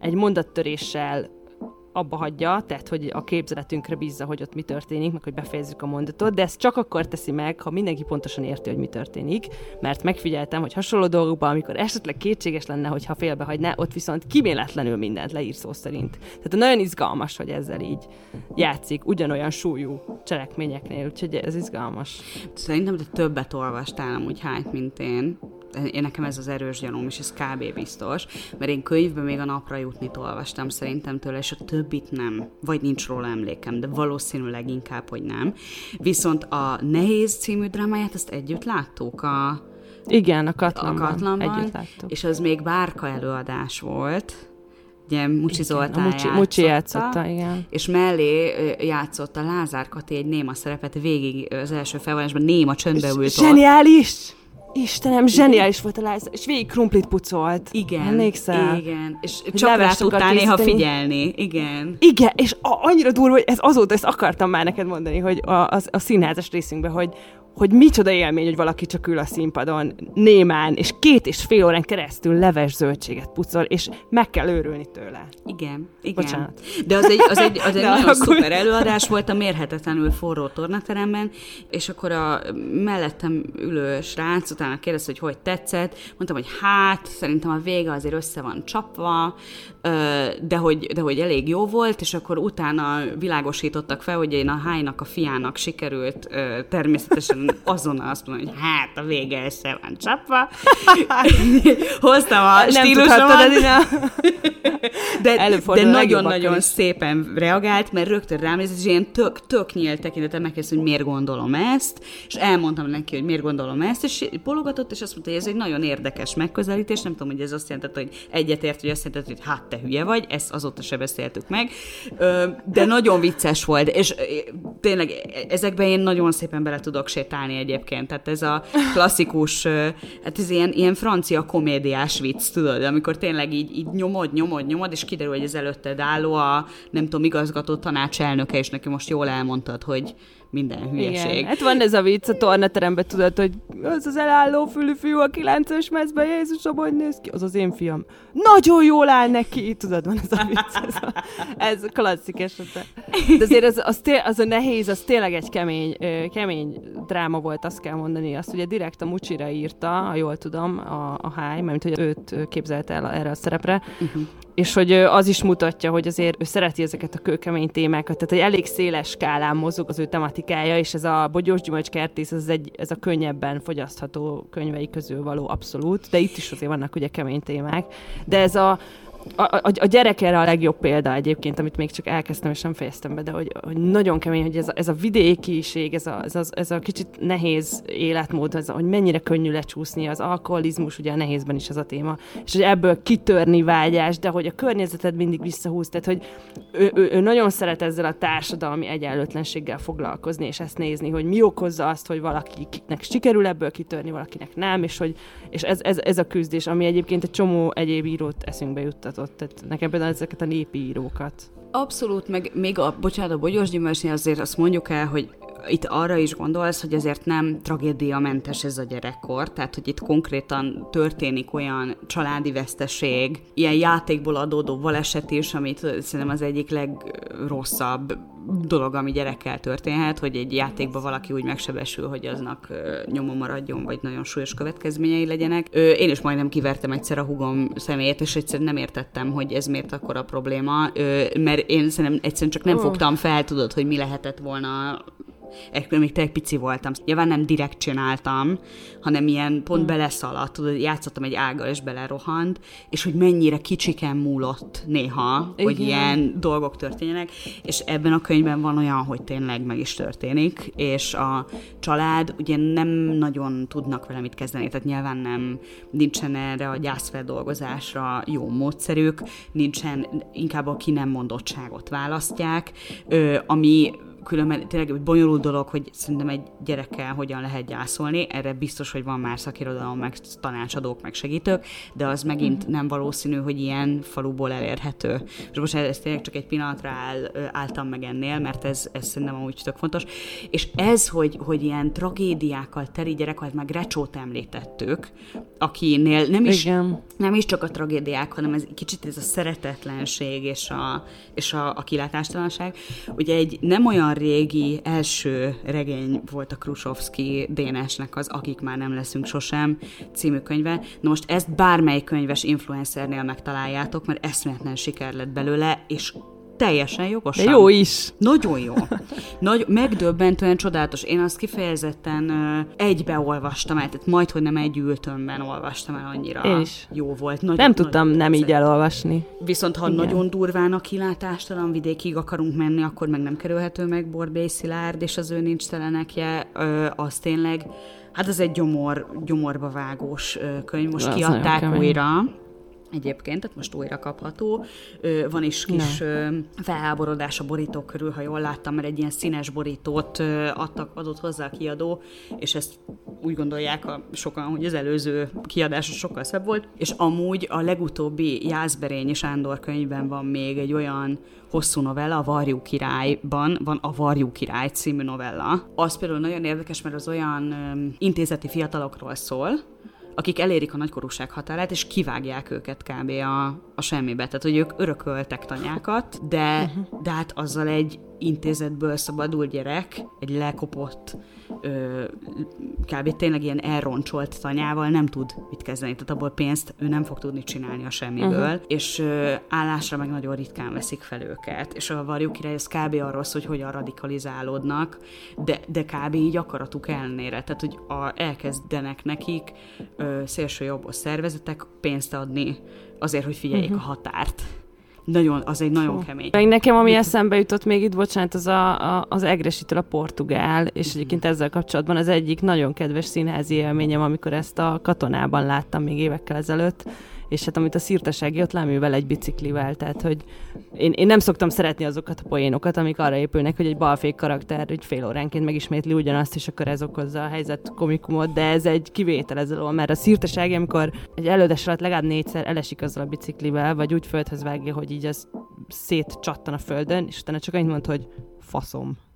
egy mondattöréssel abba hagyja, tehát hogy a képzeletünkre bízza, hogy ott mi történik, meg hogy befejezzük a mondatot, de ezt csak akkor teszi meg, ha mindenki pontosan érti, hogy mi történik, mert megfigyeltem, hogy hasonló dolgokban, amikor esetleg kétséges lenne, hogyha félbehagyná, ott viszont kiméletlenül mindent leír szó szerint. Tehát nagyon izgalmas, hogy ezzel így játszik, ugyanolyan súlyú cselekményeknél, úgyhogy ez izgalmas. Szerintem te többet olvastál amúgy hányt, mint én én nekem ez az erős gyanúm, és ez kb. biztos, mert én könyvben még a napra jutni olvastam szerintem tőle, és a többit nem, vagy nincs róla emlékem, de valószínűleg inkább, hogy nem. Viszont a Nehéz című drámáját, azt együtt láttuk a igen, a Katlanban. A Katlanban együtt láttuk. És az még bárka előadás volt, ugye Mucsi Zoltán Mucsi, játszotta, Mucsi játszotta, igen. És mellé játszott a Lázár Kati egy néma szerepet, végig az első felvonásban néma csöndbe ült Zseniális! Istenem, zseniális volt a Liza, és végig krumplit pucolt. Igen. Emlékszel? Igen. És csak rá tudtál néha figyelni. Igen. Igen, és a, annyira durva, hogy ez azóta ezt akartam már neked mondani, hogy a, a, a színházas részünkben, hogy, hogy micsoda élmény, hogy valaki csak ül a színpadon, némán, és két és fél órán keresztül leves zöldséget pucol, és meg kell őrülni tőle. Igen, igen. Bocsánat. De az egy, az egy, az egy nagyon akkor... szuper előadás volt a mérhetetlenül forró tornateremben, és akkor a mellettem ülő srác utána kérdezte, hogy hogy tetszett, mondtam, hogy hát, szerintem a vége azért össze van csapva, de hogy, de hogy elég jó volt, és akkor utána világosítottak fel, hogy én a hánynak a fiának sikerült természetesen azonnal azt mondani, hogy hát a vége össze van csapva. Hoztam a nem stílusomat. de, de nagyon-nagyon szépen reagált, mert rögtön rám és ilyen tök, tök nyílt tekintetem megkérdezte, hogy miért gondolom ezt, és elmondtam neki, hogy miért gondolom ezt, és bologatott, és azt mondta, hogy ez egy nagyon érdekes megközelítés, nem tudom, hogy ez azt jelenti, hogy egyetért, hogy azt jelenti, hogy hát te hülye vagy, ezt azóta se beszéltük meg, de nagyon vicces volt, és tényleg ezekben én nagyon szépen bele tudok sétálni egyébként, tehát ez a klasszikus, hát ez ilyen, ilyen francia komédiás vicc, tudod, amikor tényleg így, így nyomod, nyomod, nyomod, és kiderül, hogy ez előtted álló a, nem tudom, igazgató tanács elnöke, és neki most jól elmondtad, hogy minden hülyeség. Igen. Hát van ez a vicc a tornateremben, tudod, hogy az az elálló fülű fiú a kilences mezben, Jézusom, hogy néz ki? Az az én fiam. Nagyon jól áll neki, tudod, van ez a vicc. Ez a, ez a klasszik esete. De azért az, az, té- az a nehéz, az tényleg egy kemény, kemény dráma volt, azt kell mondani. Azt ugye direkt a Mucsira írta, ha jól tudom, a, a Háj, mert hogy őt képzelte el erre a szerepre. Uh-huh és hogy az is mutatja, hogy azért ő szereti ezeket a kőkemény témákat, tehát egy elég széles skálán mozog az ő tematikája, és ez a Bogyós Gyümölcs kertész, ez, egy, ez a könnyebben fogyasztható könyvei közül való abszolút, de itt is azért vannak ugye kemény témák, de ez a a, a, a gyerek erre a legjobb példa egyébként, amit még csak elkezdtem és nem fejeztem be, de hogy, hogy nagyon kemény, hogy ez a, ez a vidékiség, ez a, ez, a, ez a kicsit nehéz életmód, ez a, hogy mennyire könnyű lecsúszni, az alkoholizmus, ugye a nehézben is ez a téma, és hogy ebből kitörni vágyás, de hogy a környezeted mindig visszahúz, tehát hogy ő, ő, ő nagyon szeret ezzel a társadalmi egyenlőtlenséggel foglalkozni, és ezt nézni, hogy mi okozza azt, hogy valakinek sikerül ebből kitörni, valakinek nem, és hogy és ez, ez, ez a küzdés, ami egyébként egy csomó egyéb írót eszünkbe juttatott. Tehát nekem például ezeket a népi írókat. Abszolút, meg még a, bocsánat, a Bogyós Gyümölcsnél azért azt mondjuk el, hogy itt arra is gondolsz, hogy azért nem tragédiamentes ez a gyerekkor, tehát hogy itt konkrétan történik olyan családi veszteség, ilyen játékból adódó baleset is, amit szerintem az egyik legrosszabb dolog, ami gyerekkel történhet, hogy egy játékban valaki úgy megsebesül, hogy aznak nyoma maradjon, vagy nagyon súlyos következményei legyenek. Én is majdnem kivertem egyszer a hugom szemét, és egyszer nem értettem, hogy ez miért akkor a probléma, mert én szerintem egyszerűen csak nem fogtam fel, tudod, hogy mi lehetett volna Ekkor még tényleg pici voltam. Nyilván nem direkt csináltam, hanem ilyen pont hmm. beleszaladt, tudod, játszottam egy ággal, és belerohant, és hogy mennyire kicsiken múlott néha, Igen. hogy ilyen dolgok történjenek, és ebben a könyvben van olyan, hogy tényleg meg is történik, és a család ugye nem nagyon tudnak vele mit kezdeni, tehát nyilván nem, nincsen erre a gyászfeldolgozásra jó módszerük, nincsen, inkább a ki nem mondottságot választják, ami különben tényleg egy bonyolult dolog, hogy szerintem egy gyerekkel hogyan lehet gyászolni, erre biztos, hogy van már szakirodalom, meg tanácsadók, meg segítők, de az megint mm. nem valószínű, hogy ilyen faluból elérhető. És most ez tényleg csak egy pillanatra áll, álltam meg ennél, mert ez, ez szerintem amúgy tök fontos. És ez, hogy, hogy ilyen tragédiákkal teri gyerek, vagy már Grecsót említettük, akinél nem is, Igen. nem is csak a tragédiák, hanem ez kicsit ez a szeretetlenség és a, és a, a kilátástalanság. Ugye egy nem olyan régi első regény volt a Krusovski Dénesnek az Akik már nem leszünk sosem című könyve. Na most ezt bármely könyves influencernél megtaláljátok, mert eszméletlen siker lett belőle, és teljesen jogosan. De jó is. Nagyon jó. Nagy, megdöbbentően csodálatos. Én azt kifejezetten uh, egybeolvastam el, tehát majd, hogy nem egy ültönben olvastam el annyira. Én is. Jó volt. Nagy, nem tudtam nem így elolvasni. Viszont ha Igen. nagyon durván a kilátástalan vidékig akarunk menni, akkor meg nem kerülhető meg Borbély Szilárd, és az ő nincs telenekje, uh, az tényleg Hát ez egy gyomor, gyomorba vágós könyv, most az kiadták újra egyébként, tehát most újra kapható. Van is kis ne. felháborodás a borítók körül, ha jól láttam, mert egy ilyen színes borítót adtak, adott hozzá a kiadó, és ezt úgy gondolják a, sokan, hogy az előző kiadás sokkal szebb volt, és amúgy a legutóbbi Jászberényi Sándor könyvben van még egy olyan hosszú novella, a Varjú királyban van a Varjú király című novella. Az például nagyon érdekes, mert az olyan intézeti fiatalokról szól, akik elérik a nagykorúság határát, és kivágják őket kb. a, a semmibe. Tehát, hogy ők örököltek tanyákat, de, uh-huh. de hát azzal egy intézetből szabadul gyerek, egy lekopott, ö, kb. tényleg ilyen elroncsolt tanyával nem tud mit kezdeni, tehát abból pénzt ő nem fog tudni csinálni a semmiből, uh-huh. és ö, állásra meg nagyon ritkán veszik fel őket, és a varjú király az kb. arról szól, hogy hogyan radikalizálódnak, de, de kb. így akaratuk ellenére, tehát hogy a, elkezdenek nekik ö, szélső jobbos szervezetek pénzt adni azért, hogy figyeljék uh-huh. a határt nagyon, az egy nagyon kemény. Meg nekem, ami eszembe jutott még itt, bocsánat, az a, a, az Egresitől a Portugál, és egyébként ezzel kapcsolatban az egyik nagyon kedves színházi élményem, amikor ezt a katonában láttam még évekkel ezelőtt, és hát amit a szírtaság jött, láművel egy biciklivel, tehát hogy én, én nem szoktam szeretni azokat a poénokat, amik arra épülnek, hogy egy balfék karakter egy fél óránként megismétli ugyanazt, és akkor ez okozza a helyzet komikumot, de ez egy kivétel ez alól, mert a szírtaság, amikor egy elődes alatt legalább négyszer elesik azzal a biciklivel, vagy úgy földhöz vágja, hogy így az szétcsattan a földön, és utána csak annyit mond, hogy faszom.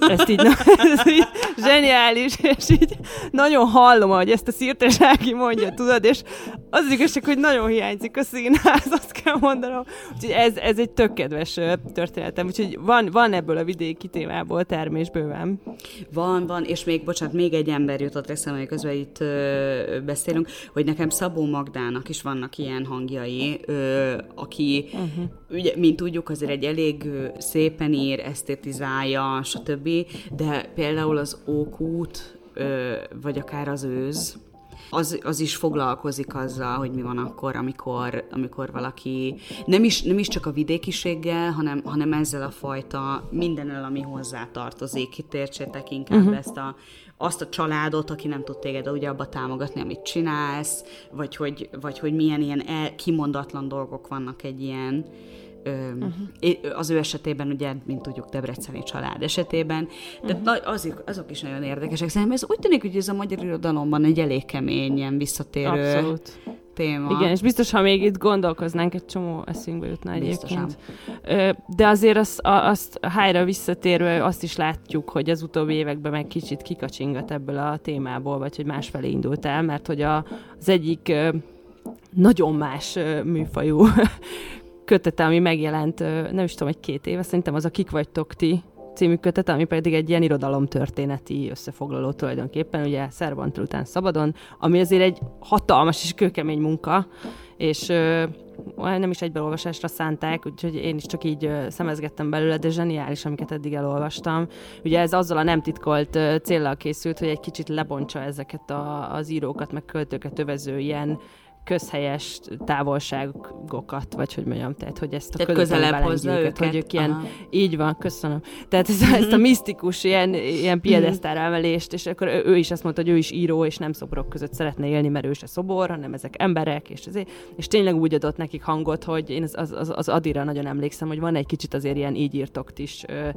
Ezt így, ez így zseniális, és így nagyon hallom, hogy ezt a szírtesági mondja, tudod, és Az igazság, hogy nagyon hiányzik a színház, azt kell mondanom. Úgyhogy ez, ez egy tök kedves történetem. Úgyhogy van, van ebből a vidéki témából termés bőven. Van, van, és még, bocsánat, még egy ember jutott eszembe, hogy közben itt ö, beszélünk, hogy nekem Szabó Magdának is vannak ilyen hangjai, ö, aki, uh-huh. ugye, mint tudjuk, azért egy elég szépen ír, esztétizálja, stb., de például az Ókút, vagy akár az őz, az, az is foglalkozik azzal, hogy mi van akkor, amikor, amikor valaki nem is, nem is csak a vidékiséggel, hanem, hanem ezzel a fajta mindennel, ami hozzá tartozik. Itt értsétek inkább uh-huh. ezt a, azt a családot, aki nem tud téged ugye abba támogatni, amit csinálsz, vagy hogy, vagy hogy milyen ilyen el, kimondatlan dolgok vannak egy ilyen, uh-huh. Az ő esetében, ugye, mint tudjuk, Debreceni család esetében. Tehát uh-huh. azok, azok is nagyon érdekesek. Szerintem ez úgy tűnik, hogy ez a magyar irodalomban egy elég kemény, ilyen visszatérő Abszolút. téma. Igen, és biztos, ha még itt gondolkoznánk, egy csomó eszünkbe jutna egyébként. De azért azt, azt hájra visszatérve azt is látjuk, hogy az utóbbi években meg kicsit kikacsingat ebből a témából, vagy hogy másfelé indult el, mert hogy a, az egyik nagyon más műfajú kötete, ami megjelent, nem is tudom, egy két éve, szerintem az a Kik vagytok ti című kötet, ami pedig egy ilyen irodalomtörténeti összefoglaló tulajdonképpen, ugye Szerbantul után szabadon, ami azért egy hatalmas és kőkemény munka, és nem is egybeolvasásra szánták, úgyhogy én is csak így szemezgettem belőle, de zseniális, amiket eddig elolvastam. Ugye ez azzal a nem titkolt célral készült, hogy egy kicsit lebontsa ezeket a, az írókat, meg költőket övező ilyen közhelyes távolságokat, vagy hogy mondjam, tehát hogy ezt a tehát közelebb hozza őket, hogy ők ilyen, Aha. így van, köszönöm. Tehát ez, ezt a misztikus ilyen, ilyen piedesztára emelést, és akkor ő, is azt mondta, hogy ő is író, és nem szobrok között szeretne élni, mert ő se szobor, hanem ezek emberek, és ezért, és tényleg úgy adott nekik hangot, hogy én az, az, az Adira nagyon emlékszem, hogy van egy kicsit azért ilyen így írtok is ö,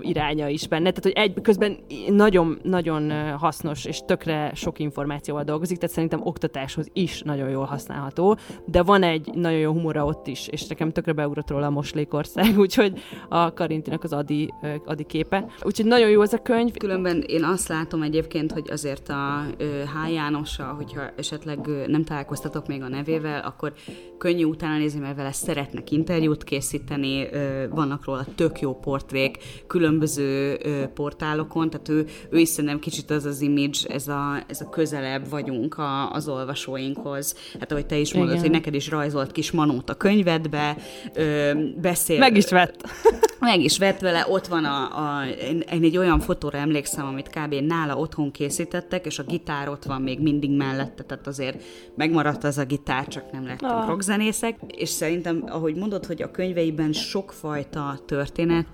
iránya is benne, tehát hogy egy közben nagyon, nagyon hasznos, és tökre sok információval dolgozik, tehát szerintem oktatáshoz is nagyon jól használható, de van egy nagyon jó humora ott is, és nekem tökre beugrott róla a Moslékország, úgyhogy a Karintinak az Adi, Adi képe. Úgyhogy nagyon jó ez a könyv. Különben én azt látom egyébként, hogy azért a H. Jánossal, hogyha esetleg nem találkoztatok még a nevével, akkor könnyű utána nézni, mert vele szeretnek interjút készíteni, vannak róla tök jó portrék, különböző portálokon, tehát ő, ő is szerintem kicsit az az image, ez a, ez a közelebb vagyunk a, az olvasóinkhoz, hát ahogy te is mondod, Igen. hogy neked is rajzolt kis manót a könyvedbe, ö, beszél... Meg is vett. meg is vett vele, ott van a, a én, én egy olyan fotóra emlékszem, amit kb. nála otthon készítettek, és a gitár ott van még mindig mellette, tehát azért megmaradt az a gitár, csak nem lettünk ah. rockzenészek, és szerintem, ahogy mondod, hogy a könyveiben sokfajta történet,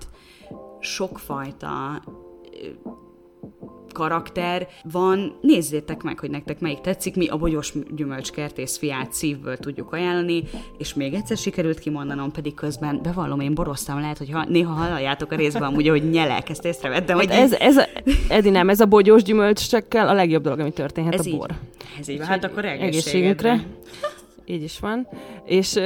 sokfajta karakter van, nézzétek meg, hogy nektek melyik tetszik, mi a Bogyos Gyümölcs Kertész fiát szívből tudjuk ajánlani, és még egyszer sikerült kimondanom, pedig közben bevallom, én boroztam, lehet, hogy ha, néha halljátok a részben amúgy, hogy nyelek, ezt észrevettem. Hát hogy ez, ez, a, Edi nem, ez a bogyós gyümölcsekkel a legjobb dolog, ami történhet ez a bor. Így. Ez így van, hát akkor egészségünkre. Így is van. És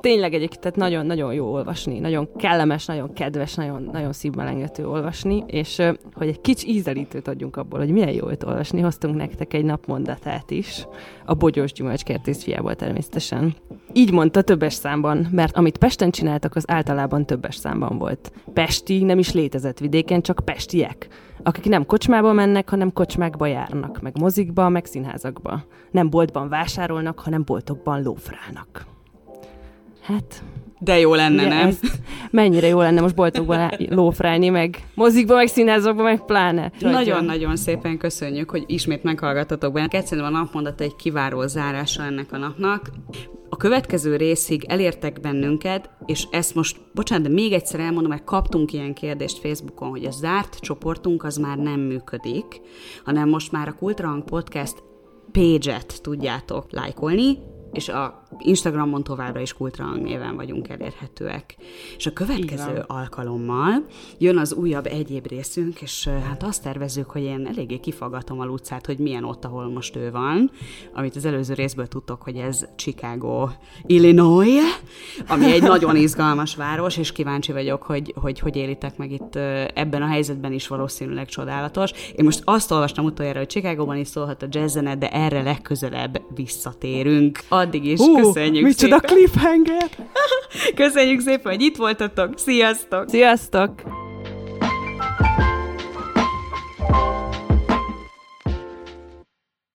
tényleg egyébként tehát nagyon-nagyon jó olvasni, nagyon kellemes, nagyon kedves, nagyon, nagyon szívmelengető olvasni, és hogy egy kicsi ízelítőt adjunk abból, hogy milyen jó őt olvasni, hoztunk nektek egy napmondatát is, a Bogyós Gyümölcs kertész fiából természetesen. Így mondta többes számban, mert amit Pesten csináltak, az általában többes számban volt. Pesti nem is létezett vidéken, csak pestiek akik nem kocsmába mennek, hanem kocsmákba járnak, meg mozikba, meg színházakba. Nem boltban vásárolnak, hanem boltokban lófrálnak. Hát... De jó lenne, ugye, nem? Ezt, mennyire jó lenne most boltokban lófrálni, meg mozikba, meg színházakba, meg pláne. Nagyon-nagyon szépen köszönjük, hogy ismét meghallgattatok benne. Egyszerűen a napmondat egy kiváró zárása ennek a napnak. A következő részig elértek bennünket, és ezt most, bocsánat, de még egyszer elmondom, mert kaptunk ilyen kérdést Facebookon, hogy a zárt csoportunk az már nem működik, hanem most már a Kultrahang Podcast page-et tudjátok lájkolni, és a Instagramon továbbra is kultrahang néven vagyunk elérhetőek. És a következő alkalommal jön az újabb egyéb részünk, és hát azt tervezzük, hogy én eléggé kifagatom a Lucát, hogy milyen ott, ahol most ő van, amit az előző részből tudtok, hogy ez Chicago, Illinois, ami egy nagyon izgalmas város, és kíváncsi vagyok, hogy hogy, hogy élitek meg itt ebben a helyzetben is valószínűleg csodálatos. Én most azt olvastam utoljára, hogy Chicagóban is szólhat a jazzzenet, de erre legközelebb visszatérünk. Addig is Hú, köszönjük micsoda szépen. cliffhanger! köszönjük szépen, hogy itt voltatok. Sziasztok! Sziasztok!